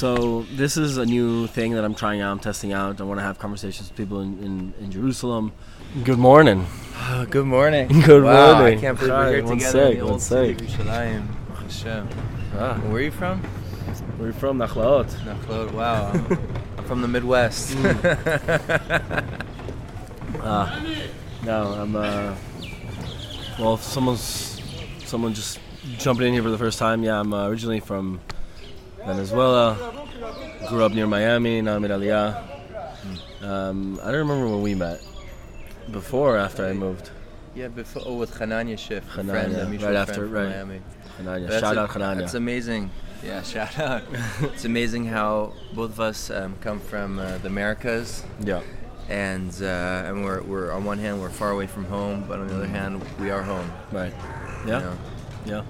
So this is a new thing that I'm trying out. I'm testing out. I want to have conversations with people in, in, in Jerusalem. Good morning. Oh, good morning. Good wow, morning. I can't believe Hi, we're here one together in sec, the one old city of. Yerushalayim. Hashem. Ah, Where are you from? where are you from? Nachlaot. Nachlaot. Wow. I'm, I'm from the Midwest. Ah, no, I'm. Uh, well, if someone's someone just jumping in here for the first time. Yeah, I'm uh, originally from Venezuela. Grew up near Miami. Now I'm in Aliyah. Um, I don't remember when we met. Before or after I moved. yeah, before oh, with Hananya Schiff, a Hananya, friend, a right after- right. Miami. Hananya. That's Shout a- out Hananya. That's amazing. Yeah, shout out. it's amazing how both of us um, come from uh, the Americas. yeah. And, uh, and we're, we're on one hand we're far away from home, but on the other hand we are home. Right. you Yeah. know? Yeah.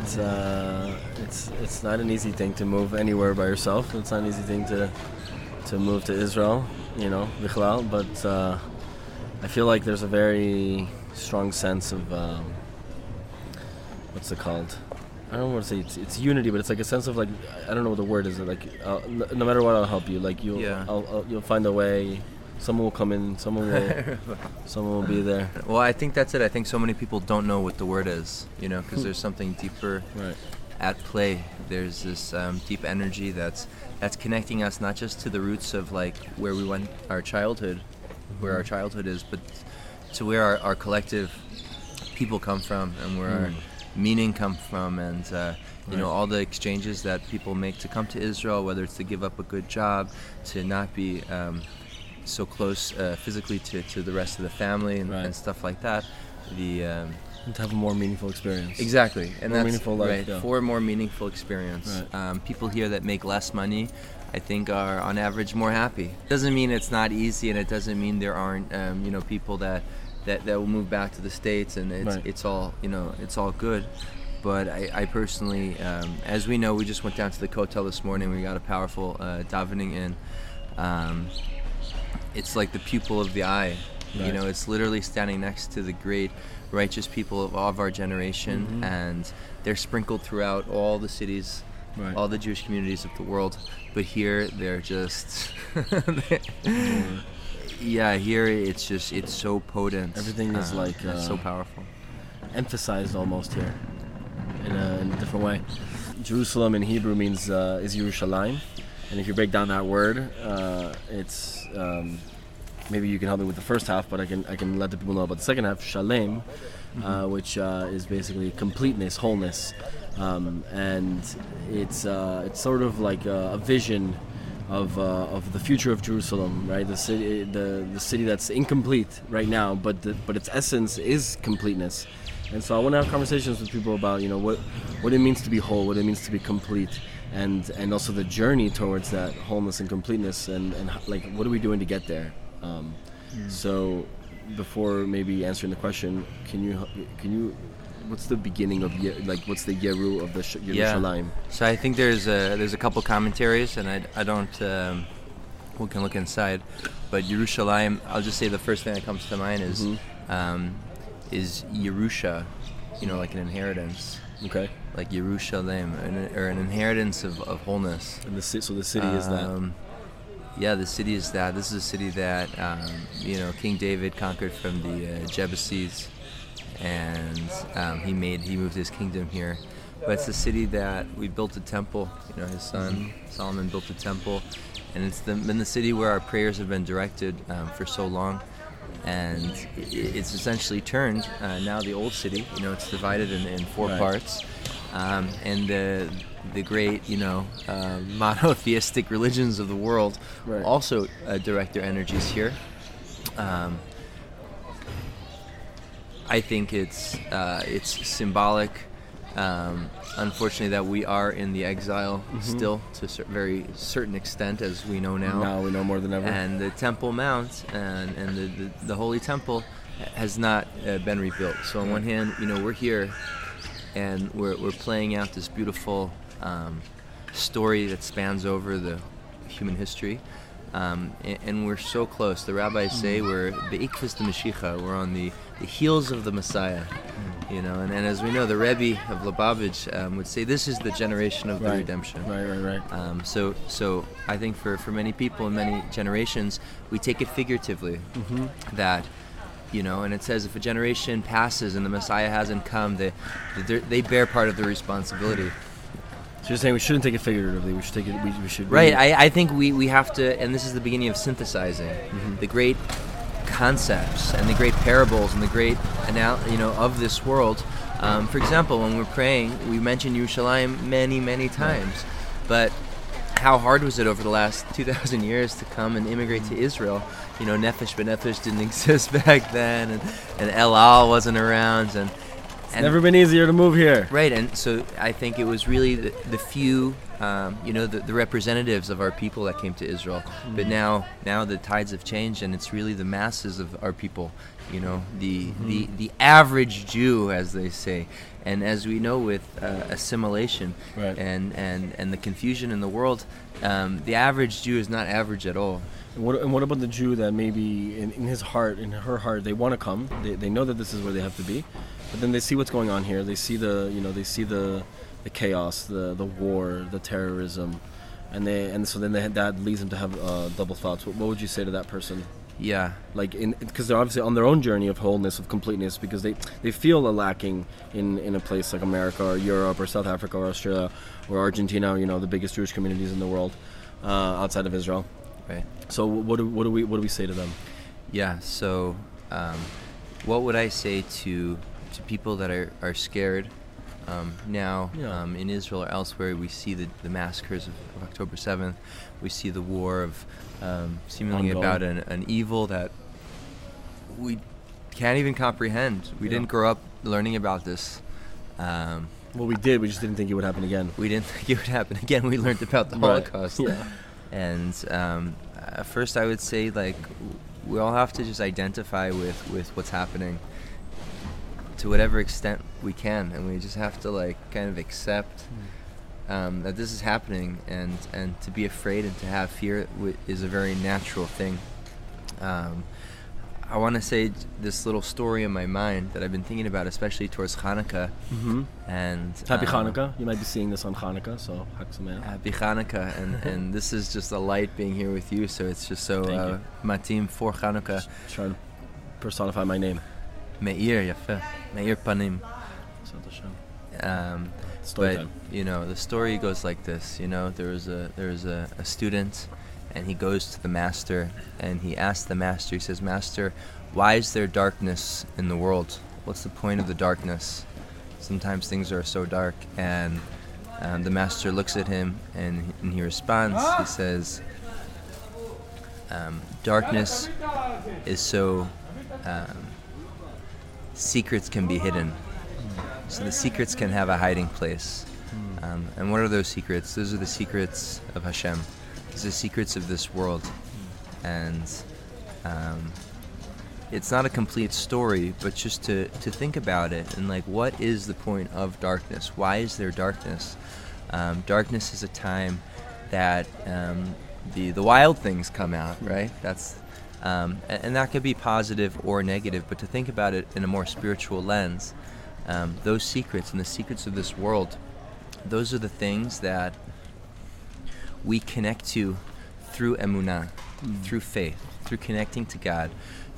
It's uh, it's it's not an easy thing to move anywhere by yourself. It's not an easy thing to to move to Israel, you know, bichlal. But uh, I feel like there's a very strong sense of um, what's it called? I don't want to say it's, it's unity, but it's like a sense of like I don't know what the word is. Like uh, no, no matter what, I'll help you. Like you, Yeah. I'll, I'll, you'll find a way. Someone will come in. Someone will. someone will be there. Well, I think that's it. I think so many people don't know what the word is, you know, because there's something deeper Right. at play. There's this um, deep energy that's that's connecting us not just to the roots of like where we went our childhood, where our childhood is, but to where our, our collective people come from and where our meaning come from, and uh, you know all the exchanges that people make to come to Israel, whether it's to give up a good job, to not be um, so close uh, physically to, to the rest of the family and, Right. and stuff like that. The um, to have a more meaningful experience. Exactly, and More that's meaningful life, right yeah. for a more meaningful experience. Right. Um, people here that make less money, I think, are on average more happy. Doesn't mean it's not easy, and it doesn't mean there aren't um, you know people that, that that will move back to the states, and it's Right. it's all you know it's all good. But I, I personally, um, as we know, we just went down to the Kotel this morning. We got a powerful uh, davening in. It's like the pupil of the eye. You know, it's literally standing next to the great righteous people of, of our generation, Mm-hmm. and they're sprinkled throughout all the cities, Right. all the Jewish communities of the world. But here, they're just. yeah, here it's just it's so potent. Everything is uh, like, it's so uh, powerful. emphasized almost here in a, in a different way. Jerusalem in Hebrew means uh, is Yerushalayim, and if you break down that word, uh, it's um, maybe you can help me with the first half, but I can I can let the people know about the second half, Shalem, uh, which uh, is basically completeness, wholeness, um, and it's uh, it's sort of like a, a vision. Of, uh, of the future of Jerusalem, right? The city, the, the city that's incomplete right now, but the, but its essence is completeness. And so I want to have conversations with people about you know what what it means to be whole, what it means to be complete, and and also the journey towards that wholeness and completeness, and and like what are we doing to get there? Um, So before maybe answering the question, can you can you what's the beginning of Ye- like what's the Yeru of the Sh- Yerushalayim? So I think there's a there's a couple commentaries, and I, I don't um, we can look inside, but Yerushalayim. I'll just say the first thing that comes to mind is Mm-hmm. um, is Yerusha, you know, like an inheritance, Okay, like Yerushalayim, an, or an inheritance of, of wholeness. and the so the city is that. Um, yeah, the city is that. This is a city that um, you know King David conquered from the uh, Jebusites, and um, he made he moved his kingdom here. But it's a city that we built a temple. You know, his son Solomon built a temple, and it's the, been the city where our prayers have been directed um, for so long. And it's essentially turned uh, now the old city. You know, it's divided in, in four Right. parts, um, and the the great you know uh, monotheistic religions of the world Right. also uh, direct their energies here. Um, I think it's uh, it's symbolic. Um, unfortunately, that we are in the exile still to a very certain extent, as we know now. now we know more than ever. And the Temple Mount and, and the, the, the Holy Temple has not uh, been rebuilt. So on one hand, you know, we're here and we're, we're playing out this beautiful um, story that spans over the human history. Um, and, and we're so close. The rabbis say we're be'ikvis the Mashiach. We're on the, the heels of the Messiah. You know, and, and as we know, the Rebbe of Lubavitch um, would say this is the generation of the Right. redemption. Right, right, right. Um, so, so I think for, for many people in many generations, we take it figuratively that, you know, and it says if a generation passes and the Messiah hasn't come, they, they, they bear part of the responsibility. So you're saying we shouldn't take it figuratively. We should take it. We, we should. Right. I, I think we, we have to, and this is the beginning of synthesizing the great concepts and the great parables and the great, you know, of this world. Um, for example, when we're praying, we mention Yerushalayim many, many times, but how hard was it over the last 2,000 years to come and immigrate to Israel? You know, Nefesh B'Nefesh didn't exist back then, and, and El Al wasn't around, and and Never been easier to move here. Right, and so I think it was really the, the few, um, you know, the, the representatives of our people that came to Israel. But now, now the tides have changed, and it's really the masses of our people. You know, the the, the average Jew, as they say, and as we know with uh, assimilation Right. and, and and the confusion in the world, um, the average Jew is not average at all. And what, and what about the Jew that maybe in, in his heart, in her heart, they want to come. They, they know that this is where they have to be, but then they see what's going on here. They see the you know they see the the chaos, the the war, the terrorism, and they and so then they, that leads them to have uh, double thoughts. What, what would you say to that person? Yeah, Like in because they're obviously on their own journey of wholeness of completeness because they they feel a lacking in in a place like America or Europe or South Africa or Australia or Argentina. You know the biggest Jewish communities in the world uh, outside of Israel. right. So what do, what do we what do we say to them? Yeah. So, um, what would I say to to people that are, are scared? Um, now, Yeah. um, in Israel or elsewhere, we see the, the massacres of, of October 7th. We see the war of um, seemingly Ongoing. about an, an evil that we can't even comprehend. We Yeah. didn't grow up learning about this. Um, Well, we did. We just didn't think it would happen again. we didn't think it would happen again. We learned about the Right. Holocaust. Yeah. And um, uh, first, I would say like we all have to just identify with with what's happening to whatever extent we can, and we just have to like kind of accept um, that this is happening, and and to be afraid and to have fear is a very natural thing. Um, I want to say this little story in my mind that I've been thinking about, especially towards Hanukkah. Mm-hmm. And Happy uh, Hanukkah. You might be seeing this on Hanukkah, so. Happy Hanukkah, and, and this is just a light being here with you, so it's just so uh, matim for Hanukkah. Just trying to personify my name. Meir, yafe, Meir panim. Um, Story but time. you know, the story goes like this. You know, there was a there was a, a student, and he goes to the master, and he asks the master. He says, "Master, why is there darkness in the world? What's the point of the darkness? Sometimes things are so dark." And um, the master looks at him, and, and he responds. He says, um, "Darkness is so." Um, secrets can be hidden. So the secrets can have a hiding place. Um, and what are those secrets? Those are the secrets of Hashem. The secrets of this world. And um, it's not a complete story, but just to, to think about it and like, what is the point of darkness? Why is there darkness? Um, darkness is a time that um, the the wild things come out, right? That's um, and, and that could be positive or negative. But to think about it in a more spiritual lens, um, those secrets and the secrets of this world, those are the things that we connect to through emunah, through faith, through connecting to God,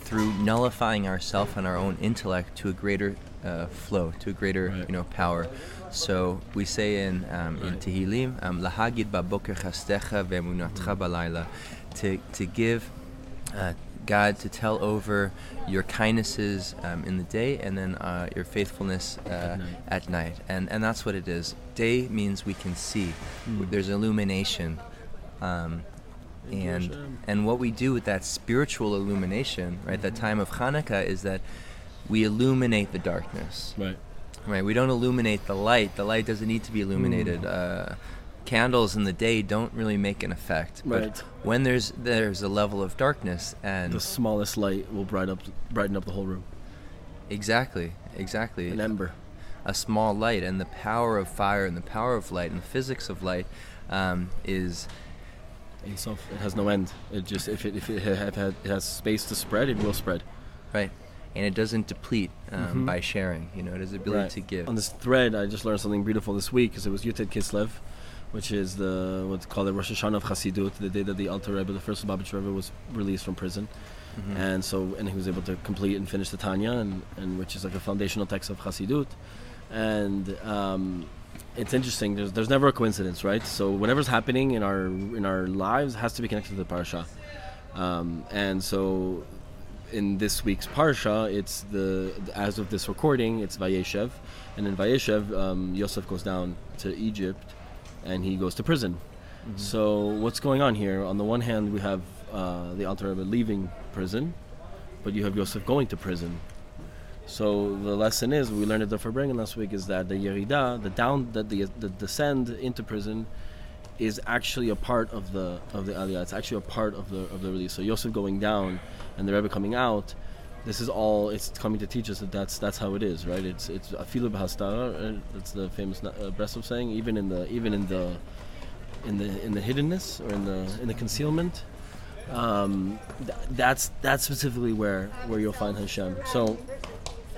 through nullifying ourselves and our own intellect to a greater uh, flow, to a greater Right. you know power. So we say in um, in Tehillim, um, lahagid baboker chastecha ve'emunatcha balayla, to to give uh, God to tell over your kindnesses um, in the day and then uh, your faithfulness uh, night. at night. And, and that's what it is. Day means we can see, Mm. there's illumination. Um, and, and what we do with that spiritual illumination, right, that time of Hanukkah, is that we illuminate the darkness. Right. Right, we don't illuminate the light. The light doesn't need to be illuminated. Mm. Uh, candles in the day don't really make an effect. But Right. when there's there's a level of darkness and The smallest light will brighten up brighten up the whole room. exactly, exactly, An ember. a small light and the power of fire and the power of light and the physics of light um, is Sof. It has no end. It just if it if it, ha- have it has space to spread, it will spread. right. and it doesn't deplete um, by sharing. You know, it has the ability Mm-hmm. Right. to give. On this thread, I just learned something beautiful this week because it was Yud Tet Kislev, which is the what's called the Rosh Hashanah of Chassidut, the day that the Alter Rebbe, the first Lubavitch Rebbe, was released from prison, Mhm. and so and he was able to complete and finish the Tanya, and, and which is like a foundational text of Chassidut, and um, it's interesting. There's there's never a coincidence, right? So whatever's happening in our in our lives has to be connected to the parasha, um, and so in this week's parsha, it's the as of this recording, it's Vayeshev, and in Vayeshev, um, Yosef goes down to Egypt, and he goes to prison. So what's going on here? On the one hand, we have uh, the Alter Rebbe leaving prison, but you have Yosef going to prison. So the lesson is we learned at the Farbrengen last week is that the Yerida, the down, that the the descend into prison, is actually a part of the of the Aliyah. It's actually a part of the of the release. So Yosef going down and the Rebbe coming out, this is all. It's coming to teach us that that's that's how it is, right? It's it's afilu b'hastara. uh, That's the famous uh, Breslov saying. Even in the even in the in the in the hiddenness or in the in the concealment, um, th- that's that's specifically where where you'll find Hashem. So.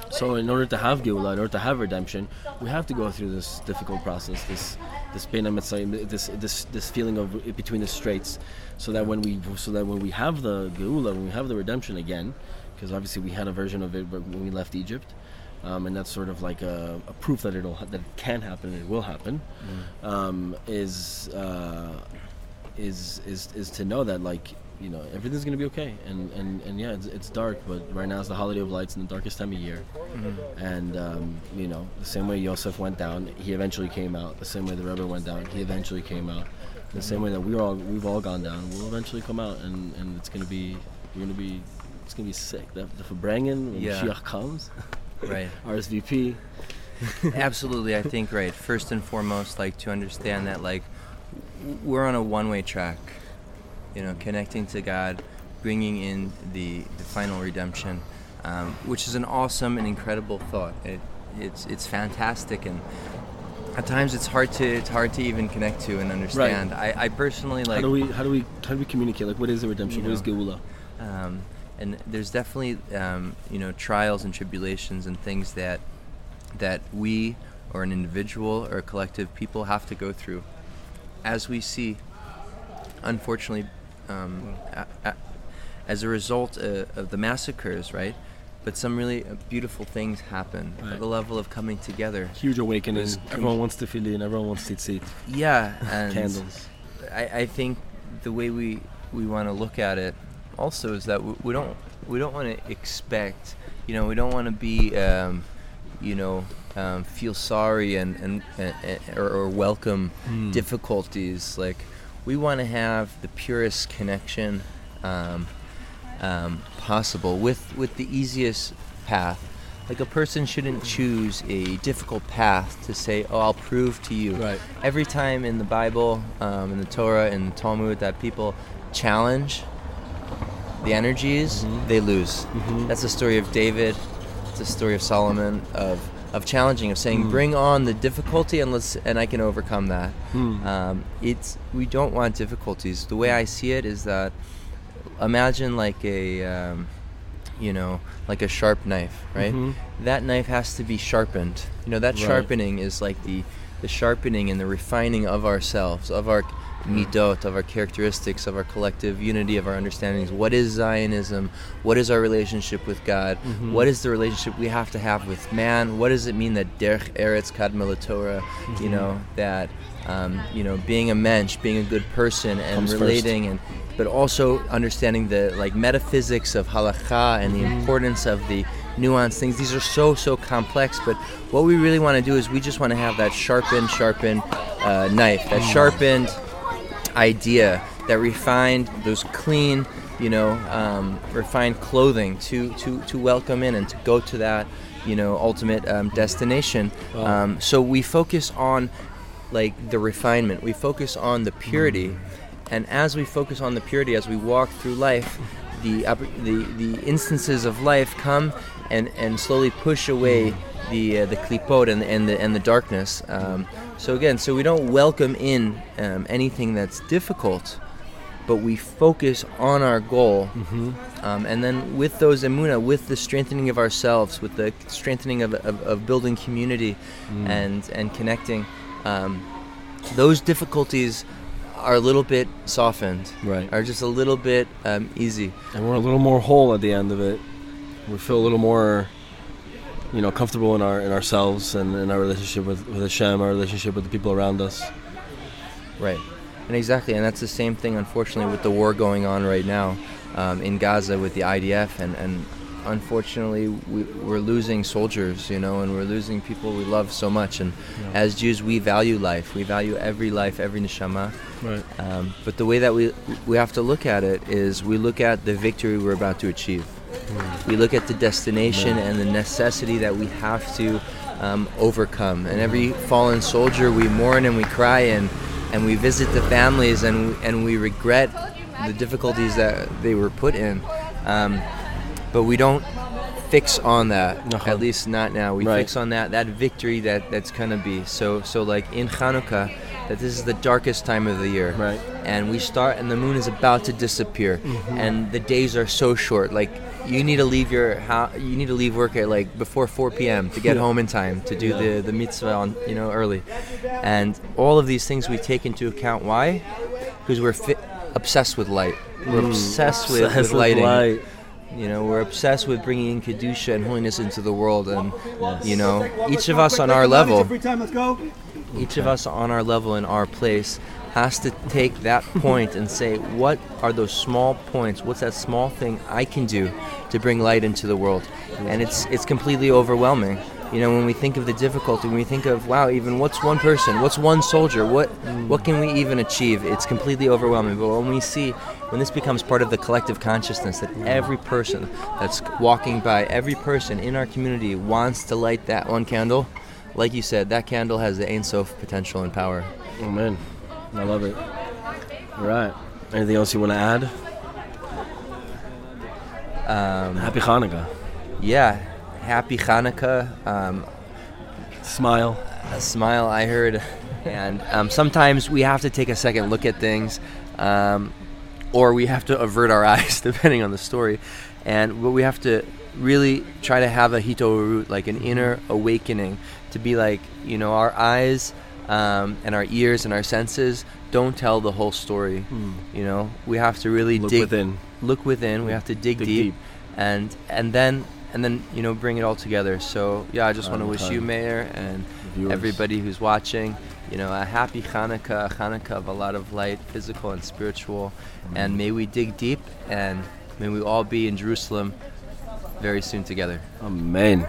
So in order to have Geulah, in order to have redemption, we have to go through this difficult process, this this this this this feeling of between the straits, so that when we so that when we have the Geulah, when we have the redemption again, because obviously we had a version of it when we left Egypt, um, and that's sort of like a, a proof that it'll that it can happen and it will happen, um, is uh, is is is to know that like you know everything's gonna be okay. And and and yeah it's, it's dark but right now it's the holiday of lights in the darkest time of year. And um, you know the same way Yosef went down he eventually came out. The same way the Rebbe went down he eventually came out. The same way that we're all we've all gone down we'll eventually come out and and it's gonna be you're gonna be it's gonna be sick the, the Farbrengen when Yeah. Mashiach comes right. RSVP Absolutely, I think right. First and foremost, like to understand that like we're on a one-way track. You know, connecting to God, bringing in the the final redemption, um, which is an awesome and incredible thought. It it's it's fantastic and. At times, it's hard to it's hard to even connect to and understand. I, I personally like how do we how do we how do we communicate like what is the redemption You what is know. Geulah um, and there's definitely um, you know trials and tribulations and things that that we or an individual or a collective people have to go through. As we see unfortunately um, a, a, as a result uh, of the massacres right? But some really uh, beautiful things happen Right. at the level of coming together. Huge awakening. Everyone wants to feel in everyone wants tzitzit yeah and candles. I, I think the way we we want to look at it also is that we, we don't we don't want to expect you know we don't want to be um, you know um, feel sorry and and, and, or, or welcome Hmm. difficulties like we want to have the purest connection um, um, possible with with the easiest path like a person shouldn't choose a difficult path to say oh i'll prove to you Right. every time in the Bible, um, in the Torah, in the Talmud, that people challenge the energies, Mhm. they lose. Mhm. That's the story of David. It's the story of Solomon of of challenging, of saying, Mm. "Bring on the difficulty, and let's and I can overcome that." Hmm. Um, it's we don't want difficulties. The way I see it is that imagine like a um, you know like a sharp knife, right? Mhm. That knife has to be sharpened. You know that Right. sharpening is like the the sharpening and the refining of ourselves, of our midot, of our characteristics, of our collective unity, of our understandings. What is Zionism? What is our relationship with God? Mhm. What is the relationship we have to have with man? What does it mean that derech eretz kadma Torah? You Mhm. know that um, you know being a mensch, being a good person, and Comes first. relating and but also understanding the like metaphysics of halacha and the Mm-hmm. importance of the nuanced things. These are so so complex, but what we really want to do is we just want to have that sharpened, sharpened uh, knife, that Mm. sharpened idea, that refined, those clean, you know, um, refined clothing to to to welcome in and to go to that, you know, ultimate um, destination. Wow. Um, so we focus on like the refinement. We focus on the purity, and as we focus on the purity, as we walk through life, the the the instances of life come and and slowly push away the uh, the klipot and the, and the and the darkness. Um, so again, so we don't welcome in um, anything that's difficult. but we focus on our goal. Mm-hmm. Um, and then with those emuna, with the strengthening of ourselves, with the strengthening of, of, of building community Mm. and, and connecting, um, those difficulties are a little bit softened, Right. are just a little bit um, easy. And we're a little more whole at the end of it. We feel a little more, you know, comfortable in our in ourselves and in our relationship with, with Hashem, our relationship with the people around us. Right. And exactly, and that's the same thing, unfortunately, with the war going on right now um, in Gaza with the IDF, and, and unfortunately, we, we're losing soldiers, you know, and we're losing people we love so much. And as Jews, we value life. We value every life, every neshama. Right. Um, but the way that we we have to look at it is we look at the victory we're about to achieve. We look at the destination and the necessity that we have to um, overcome. And every fallen soldier, we mourn and we cry and and we visit the families and and we regret the difficulties that they were put in. Um, but we don't fix on that. Uh-huh. At least not now. We Right. fix on that that victory that that's gonna be. So so like in Hanukkah, that this is the darkest time of the year. Right. and we start and the moon is about to disappear. Mm-hmm. And the days are so short. Like you need to leave your how you need to leave work at like before 4 p.m to get Yeah. home in time to do the the mitzvah on you know early. And all of these things we take into account. Why? Because we're fi- obsessed with light. We're mm. obsessed with, Obsessed with lighting. light. You know we're obsessed with bringing in kedusha and holiness into the world and Yes. you know each of us on our level Free time, let's go. each of us on our level in our place has to take that point and say what are those small points what's that small thing i can do to bring light into the world and it's it's completely overwhelming you know when we think of the difficulty when we think of wow even what's one person what's one soldier what what can we even achieve it's completely overwhelming but when we see when this becomes part of the collective consciousness that every person that's walking by every person in our community wants to light that one candle like you said, that candle has the Ein Sof potential and power. Amen. I love it. All right. Anything else you want to add? Um, Happy Hanukkah. yeah, happy Hanukkah. Um, Smile. a smile I heard, and um, sometimes we have to take a second look at things, um, or we have to avert our eyes, depending on the story, and but we have to really try to have a hitorerut, like an inner awakening, to be like you know our eyes um, and our ears and our senses don't tell the whole story. You know, we have to really. Look dig within. look within. We have to dig, Dig deep, deep. and and then and then you know bring it all together. So yeah, I just want to wish you. Meir, and viewers. everybody who's watching, you know, a happy Hanukkah, a Hanukkah of a lot of light, physical and spiritual, and may we dig deep, and may we all be in Jerusalem very soon together. Amen.